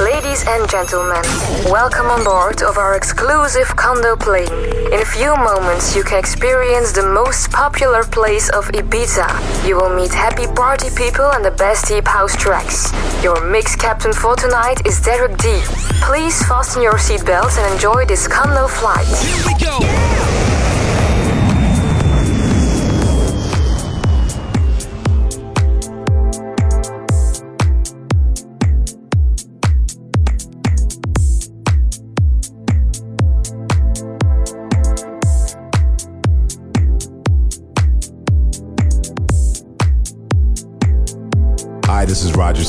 Ladies and gentlemen, welcome on board of our exclusive condo plane. In a few moments, you can experience the most popular place of Ibiza. You will meet happy party people and the best deep house tracks. Your mix captain for tonight is Derek D. Please fasten your seatbelts and enjoy this condo flight. Here we go.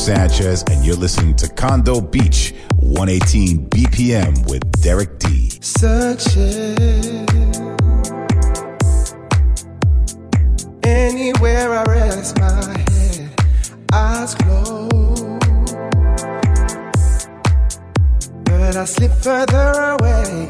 Sanchez, and you're listening to Condo Beach 118 BPM with Derek D. searching anywhere I rest my head, eyes closed. But I slip further away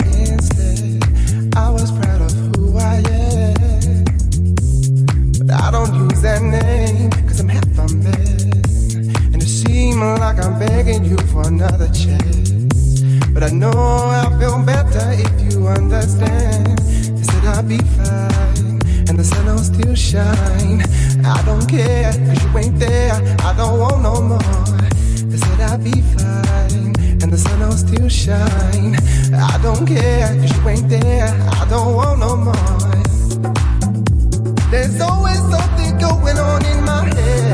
like I'm begging you for another chance. But I know I'll feel better if you understand. They said I'll be fine, and the sun will still shine. I don't care, cause you ain't there. I don't want no more. They said I'll be fine, and the sun will still shine. I don't care, cause you ain't there. I don't want no more. There's always something going on in my head.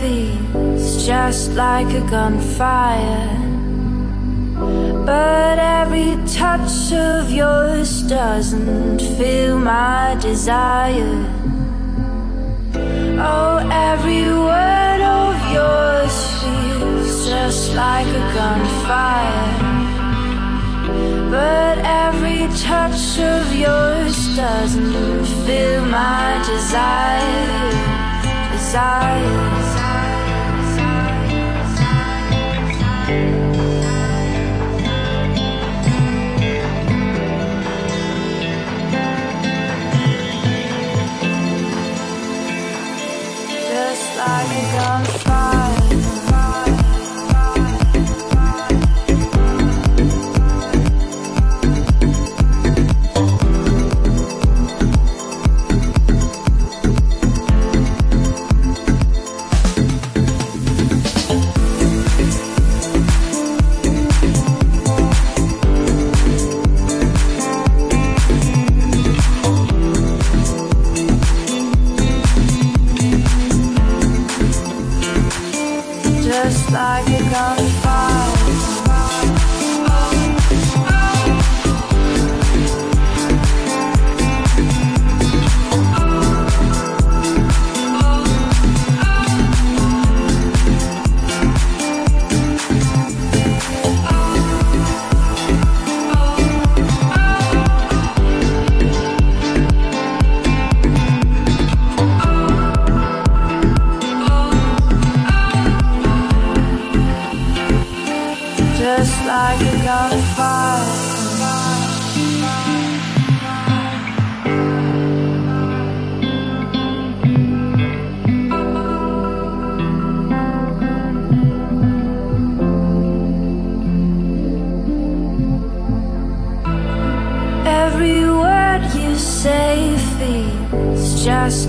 Feels just like a gunfire. But every touch of yours doesn't feel my desire. Oh, every word of yours feels just like a gunfire. But every touch of yours doesn't feel my desire. Desire. Just like a gunfire.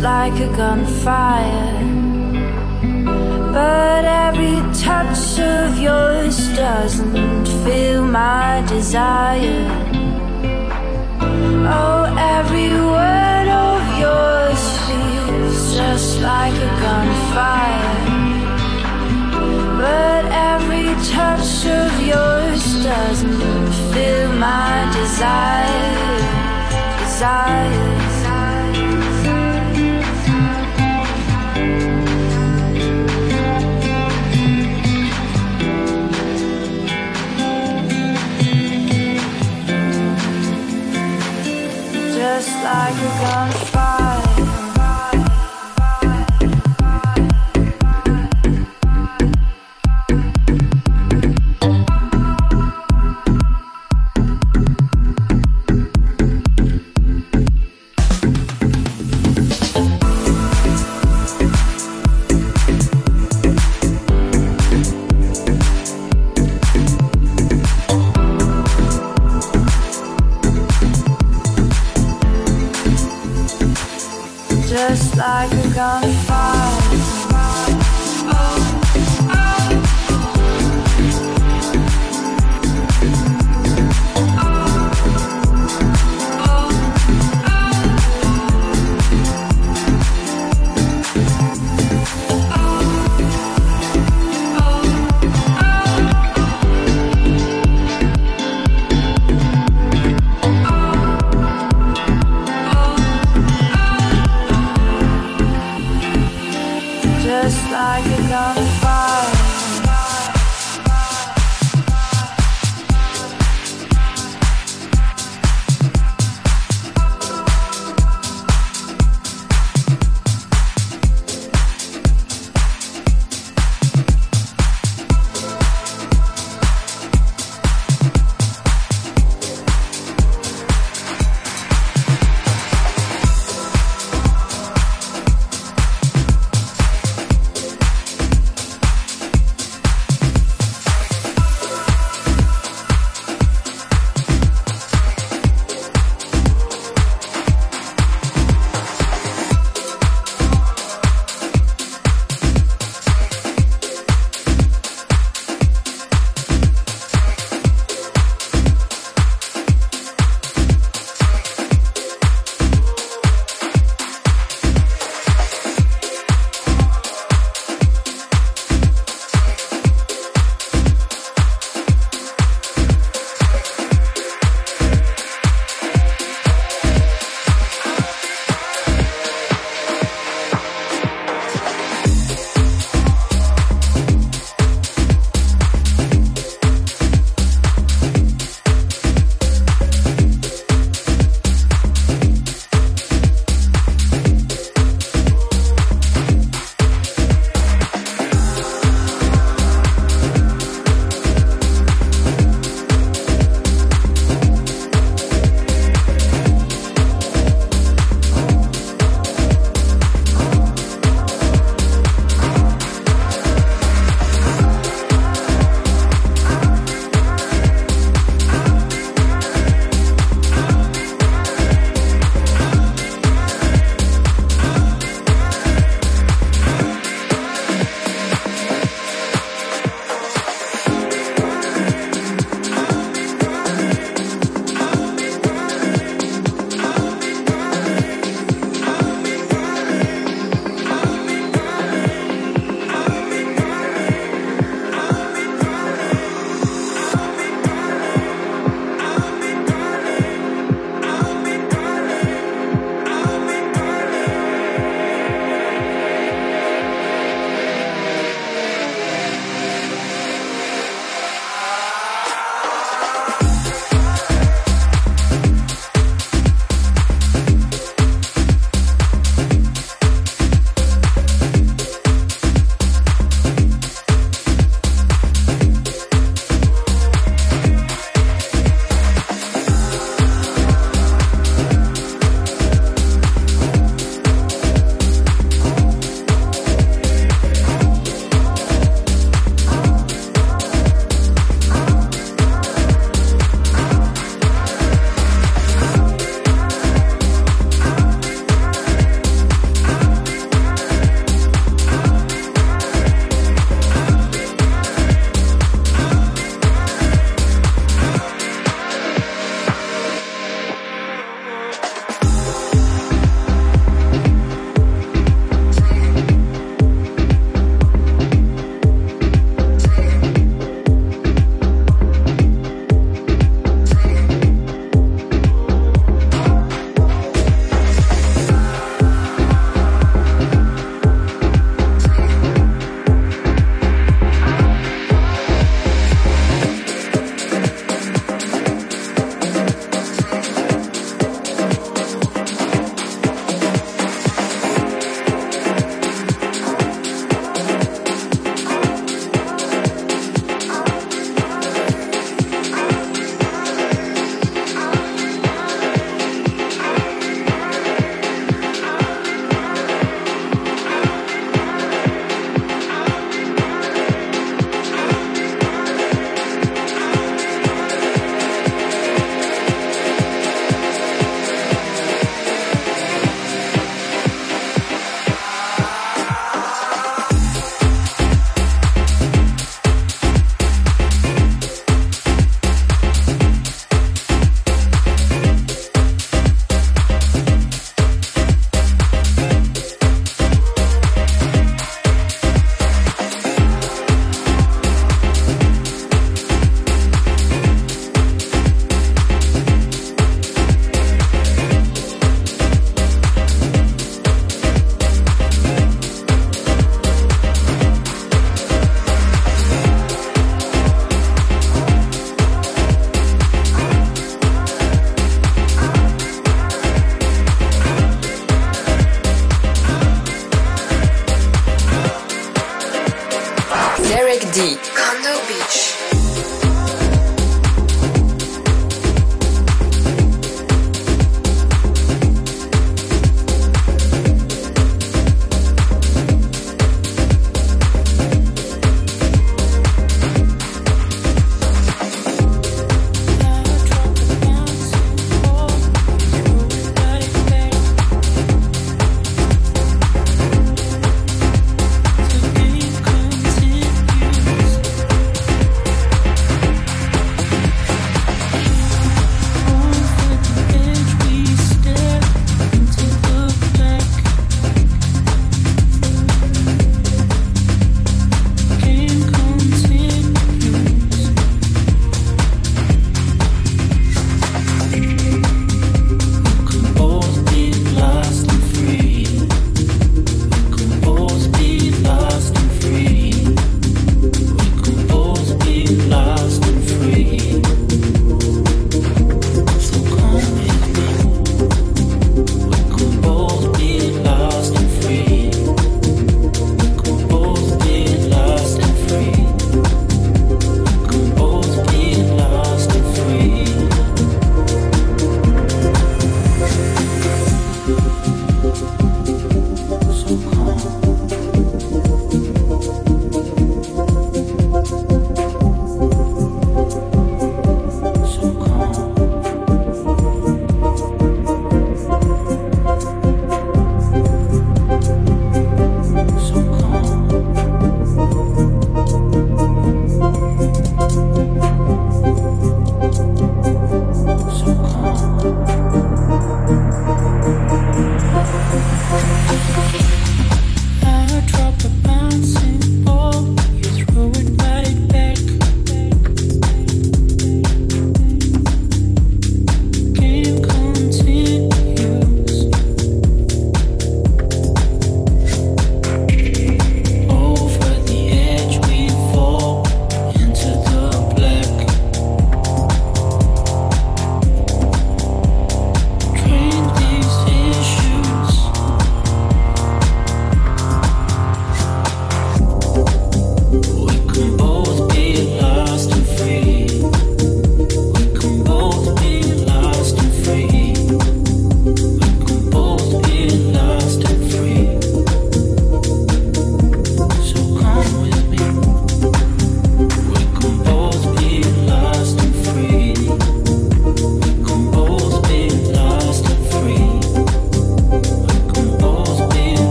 Like a gunfire. But every touch of yours doesn't feel my desire. Oh, every word of yours feels just like a gunfire. But every touch of yours doesn't feel my desire. Desire. Just like a gunfire.